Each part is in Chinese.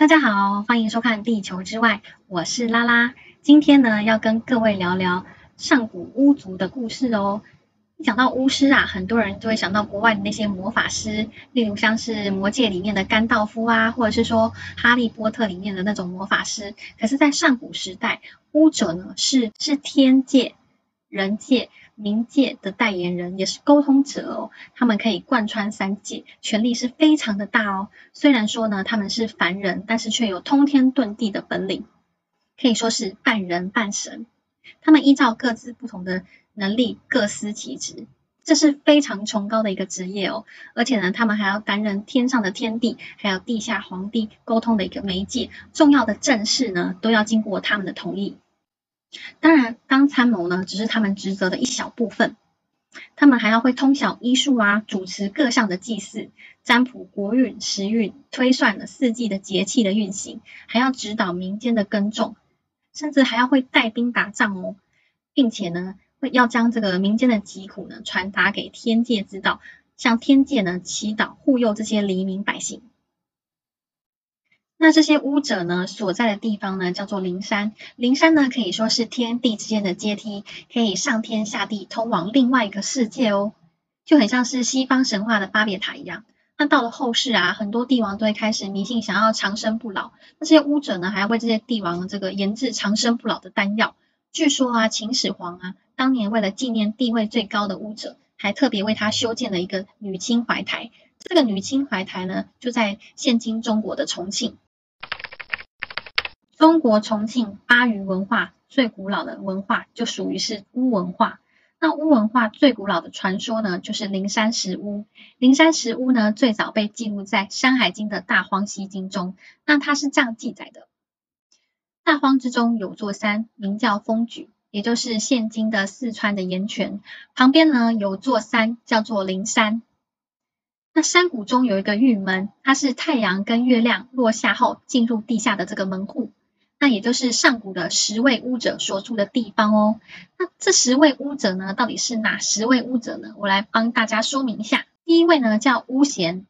大家好，欢迎收看《地球之外》，我是拉拉。今天呢，要跟各位聊聊上古巫族的故事哦。一讲到巫师啊，很多人就会想到国外的那些魔法师，例如像是《魔戒》里面的甘道夫啊，或者是说《哈利波特》里面的那种魔法师。可是，在上古时代，巫者呢是是天界、人界。冥界的代言人也是沟通者哦，他们可以贯穿三界，权力是非常的大哦。虽然说呢他们是凡人，但是却有通天遁地的本领，可以说是半人半神。他们依照各自不同的能力，各司其职，这是非常崇高的一个职业哦。而且呢，他们还要担任天上的天帝，还有地下皇帝沟通的一个媒介，重要的政事呢都要经过他们的同意。当然，当参谋呢，只是他们职责的一小部分。他们还要会通晓医术啊，主持各项的祭祀、占卜国运、时运、推算了四季的节气的运行，还要指导民间的耕种，甚至还要会带兵打仗哦，并且呢，会要将这个民间的疾苦呢传达给天界知道，向天界呢祈祷护佑这些黎民百姓。那这些巫者呢所在的地方呢，叫做灵山。灵山呢可以说是天地之间的阶梯，可以上天下地，通往另外一个世界哦，就很像是西方神话的巴别塔一样。那到了后世啊，很多帝王都会开始迷信，想要长生不老。那这些巫者呢，还要为这些帝王这个研制长生不老的丹药。据说啊，秦始皇啊，当年为了纪念地位最高的巫者，还特别为他修建了一个女青怀台。这个女青怀台呢，就在现今中国的重庆。中国重庆巴渝文化最古老的文化就属于是巫文化。那巫文化最古老的传说呢，就是灵山石屋。灵山石屋呢，最早被记录在《山海经》的大荒西经中。那它是这样记载的：大荒之中有座山，名叫风举，也就是现今的四川的盐泉。旁边呢有座山叫做灵山。那山谷中有一个玉门，它是太阳跟月亮落下后进入地下的这个门户。那也就是上古的十位巫者所住的地方哦。那这十位巫者呢，到底是哪十位巫者呢？我来帮大家说明一下。第一位呢叫巫贤，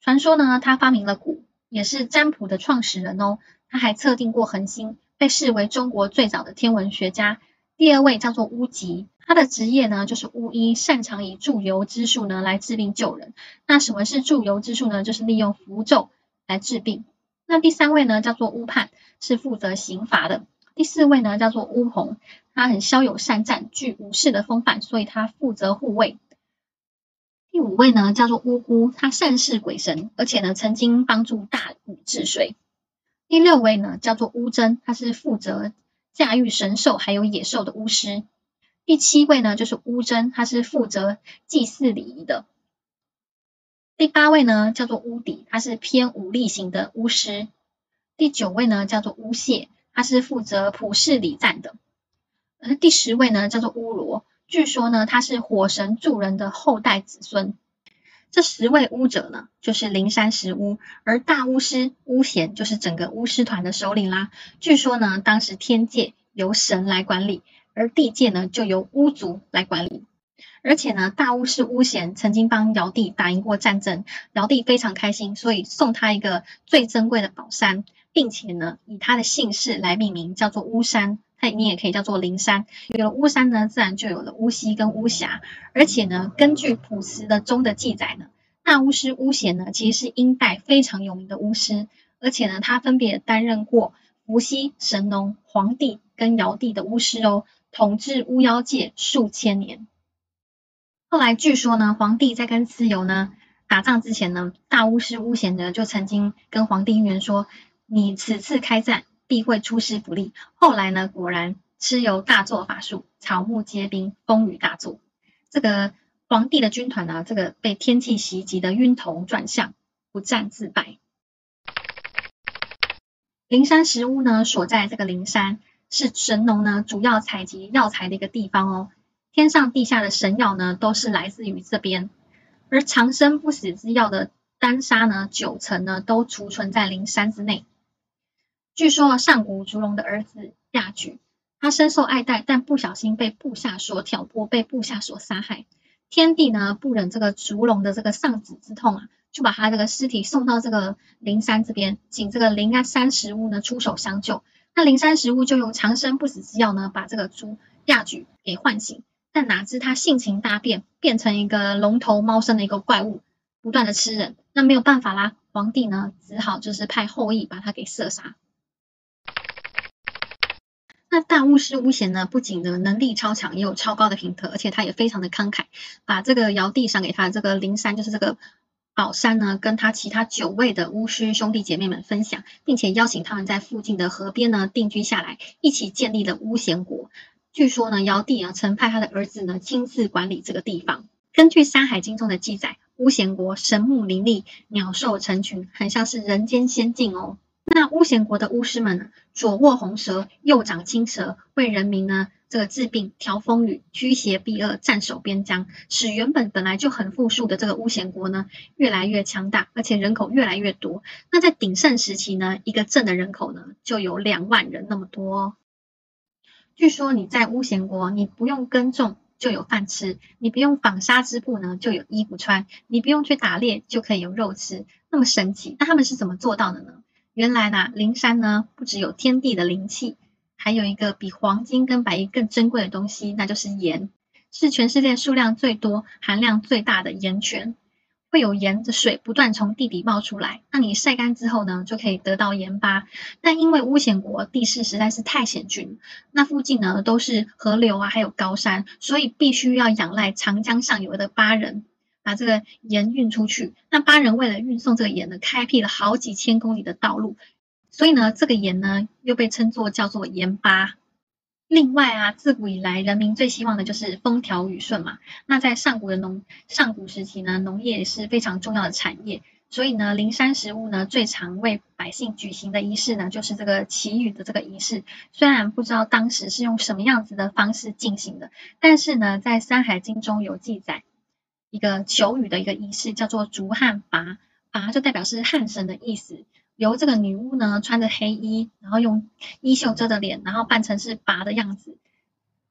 传说呢他发明了蛊，也是占卜的创始人哦。他还测定过恒星，被视为中国最早的天文学家。第二位叫做巫吉，他的职业呢就是巫医，擅长以祝由之术呢来治病救人。那什么是祝由之术呢？就是利用符咒来治病。那第三位呢，叫做巫判，是负责刑罚的。第四位呢，叫做巫红，他很骁勇善战，具武士的风范，所以他负责护卫。第五位呢，叫做巫姑，他善事鬼神，而且呢，曾经帮助大禹治水。第六位呢，叫做巫真，他是负责驾驭神兽还有野兽的巫师。第七位呢，就是巫真，他是负责祭祀礼仪的。第八位呢叫做巫底，他是偏武力型的巫师。第九位呢叫做巫谢，他是负责普世礼赞的。而第十位呢叫做巫罗，据说呢他是火神助人的后代子孙。这十位巫者呢就是灵山石巫，而大巫师巫贤就是整个巫师团的首领啦。据说呢当时天界由神来管理，而地界呢就由巫族来管理。而且呢，大巫师巫贤曾经帮尧帝打赢过战争，尧帝非常开心，所以送他一个最珍贵的宝山，并且呢，以他的姓氏来命名，叫做巫山。它你也可以叫做灵山。有了巫山呢，自然就有了巫溪跟巫峡。而且呢，根据卜辞的中的记载呢，大巫师巫贤呢，其实是殷代非常有名的巫师，而且呢，他分别担任过伏羲、神农、黄帝跟尧帝的巫师哦，统治巫妖界数千年。后来据说呢，皇帝在跟蚩尤呢打仗之前呢，大巫师巫贤呢就曾经跟皇帝预言说，你此次开战必会出师不利。后来呢，果然蚩尤大作法术，草木皆兵，风雨大作。这个皇帝的军团呢，这个被天气袭击的晕头转向，不战自败。灵山石屋呢，所在这个灵山是神农呢主要采集药材的一个地方哦。天上地下的神药呢，都是来自于这边。而长生不死之药的丹砂呢，九成呢都储存在灵山之内。据说上古烛龙的儿子亚举，他深受爱戴，但不小心被部下所挑拨，被部下所杀害。天帝呢不忍这个烛龙的这个丧子之痛啊，就把他这个尸体送到这个灵山这边，请这个灵山石屋呢出手相救。那灵山石屋就用长生不死之药呢，把这个猪亚举给唤醒。但哪知他性情大变，变成一个龙头猫身的一个怪物，不断的吃人。那没有办法啦，皇帝呢只好就是派后羿把他给射杀。那大巫师巫贤呢，不仅呢能力超强，也有超高的品德，而且他也非常的慷慨，把这个尧帝赏给他的这个灵山，就是这个宝山呢，跟他其他九位的巫师兄弟姐妹们分享，并且邀请他们在附近的河边呢定居下来，一起建立了巫贤国。据说呢，尧帝啊曾派他的儿子呢亲自管理这个地方。根据《山海经》中的记载，巫贤国神木林立，鸟兽成群，很像是人间仙境哦。那巫贤国的巫师们呢，左握红蛇，右掌青蛇，为人民呢这个治病、调风雨、驱邪避恶、战守边疆，使原本本来就很富庶的这个巫贤国呢越来越强大，而且人口越来越多。那在鼎盛时期呢，一个镇的人口呢就有两万人那么多。据说你在巫咸国，你不用耕种就有饭吃，你不用纺纱织布呢就有衣服穿，你不用去打猎就可以有肉吃，那么神奇。那他们是怎么做到的呢？原来呢，灵山呢不只有天地的灵气，还有一个比黄金跟白银更珍贵的东西，那就是盐，是全世界数量最多、含量最大的盐泉。会有盐的水不断从地底冒出来，那你晒干之后呢，就可以得到盐巴。但因为巫险国地势实在是太险峻，那附近呢都是河流啊，还有高山，所以必须要仰赖长江上游的巴人。把这个盐运出去，那巴人为了运送这个盐呢，开辟了好几千公里的道路，所以呢，这个盐呢又被称作叫做盐巴。另外啊，自古以来人民最希望的就是风调雨顺嘛。那在上古的农上古时期呢，农业也是非常重要的产业，所以呢，灵山石屋呢最常为百姓举行的仪式呢，就是这个祈雨的这个仪式。虽然不知道当时是用什么样子的方式进行的，但是呢，在《山海经》中有记载。一个求雨的一个仪式叫做竹汉拔，拔就代表是汉神的意思。由这个女巫呢穿着黑衣，然后用衣袖遮着脸，然后扮成是拔的样子，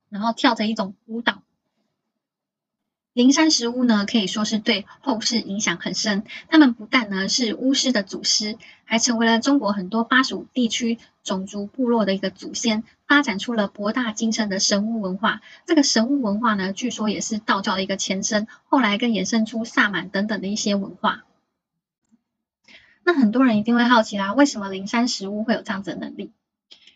然后跳着一种舞蹈。灵山石巫呢，可以说是对后世影响很深。他们不但呢是巫师的祖师，还成为了中国很多巴蜀地区种族部落的一个祖先，发展出了博大精深的神巫文化。这个神巫文化呢，据说也是道教的一个前身，后来更衍生出萨满等等的一些文化。那很多人一定会好奇啦，为什么灵山石屋会有这样子的能力？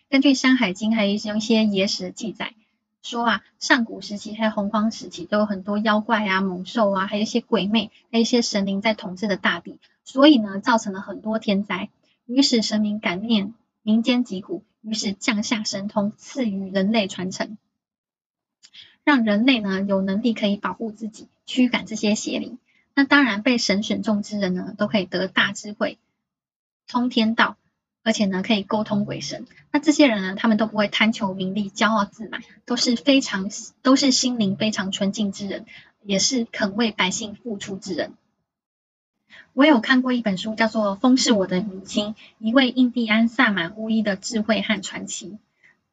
根据《山海经》还有一些野史记载。说啊，上古时期还有洪荒时期，都有很多妖怪啊、猛兽啊，还有一些鬼魅，还有一些神灵在统治的大地，所以呢，造成了很多天灾。于是神明感念民间疾苦，于是降下神通，赐予人类传承，让人类呢有能力可以保护自己，驱赶这些邪灵。那当然，被神选中之人呢，都可以得大智慧，通天道。而且呢，可以沟通鬼神。那这些人呢，他们都不会贪求名利、骄傲自满，都是非常都是心灵非常纯净之人，也是肯为百姓付出之人。我有看过一本书，叫做《风是我的母亲》，一位印第安萨满巫医的智慧和传奇。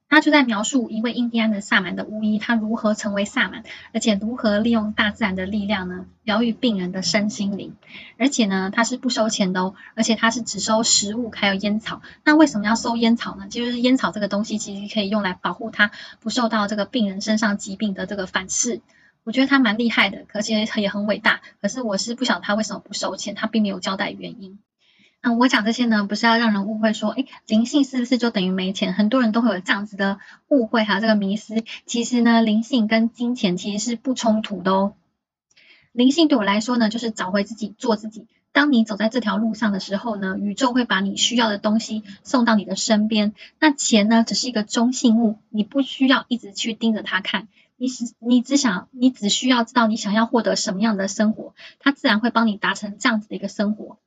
他就在描述一位印第安的萨满的巫医，他如何成为萨满，而且如何利用大自然的力量呢，疗愈病人的身心灵。而且呢，他是不收钱的哦，而且他是只收食物还有烟草。那为什么要收烟草呢？就是烟草这个东西其实可以用来保护他不受到这个病人身上疾病的这个反噬。我觉得他蛮厉害的，而且也很伟大。可是我是不晓得他为什么不收钱，他并没有交代原因。嗯，我讲这些呢，不是要让人误会说，哎，灵性是不是就等于没钱？很多人都会有这样子的误会，还有这个迷思。其实呢，灵性跟金钱其实是不冲突的哦。灵性对我来说呢，就是找回自己，做自己。当你走在这条路上的时候呢，宇宙会把你需要的东西送到你的身边。那钱呢，只是一个中性物，你不需要一直去盯着它看。你只你只想，你只需要知道你想要获得什么样的生活，它自然会帮你达成这样子的一个生活。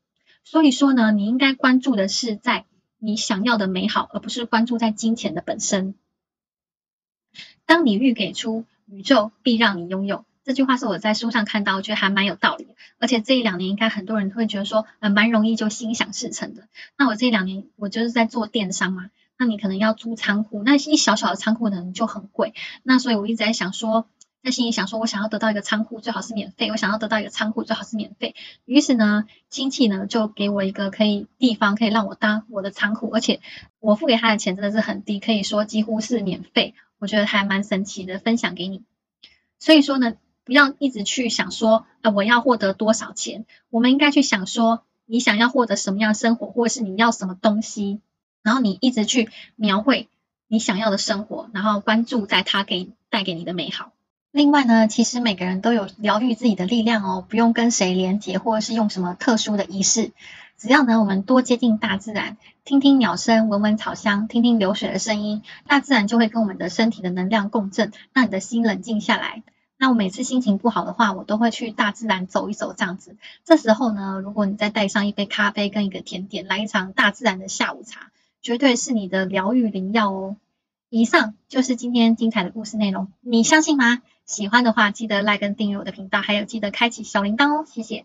所以说呢，你应该关注的是在你想要的美好，而不是关注在金钱的本身。当你欲给出，宇宙必让你拥有。这句话是我在书上看到，我觉得还蛮有道理。而且这一两年，应该很多人都会觉得说，呃，蛮容易就心想事成的。那我这两年，我就是在做电商嘛，那你可能要租仓库，那一小小的仓库可能就很贵。那所以我一直在想说，在心里想说，我想要得到一个仓库，最好是免费；我想要得到一个仓库，最好是免费。于是呢，亲戚呢就给我一个可以地方，可以让我当我的仓库，而且我付给他的钱真的是很低，可以说几乎是免费。我觉得还蛮神奇的，分享给你。所以说呢，不要一直去想说，呃，我要获得多少钱？我们应该去想说，你想要获得什么样生活，或者是你要什么东西，然后你一直去描绘你想要的生活，然后关注在它给带给你的美好。另外呢，其实每个人都有疗愈自己的力量哦，不用跟谁连接，或者是用什么特殊的仪式，只要呢我们多接近大自然，听听鸟声，闻闻草香，听听流水的声音，大自然就会跟我们的身体的能量共振，让你的心冷静下来。那我每次心情不好的话，我都会去大自然走一走，这样子。这时候呢，如果你再带上一杯咖啡跟一个甜点，来一场大自然的下午茶，绝对是你的疗愈灵药哦。以上就是今天精彩的故事内容，你相信吗？喜欢的话，记得 like 跟订阅我的频道，还有记得开启小铃铛哦，谢谢。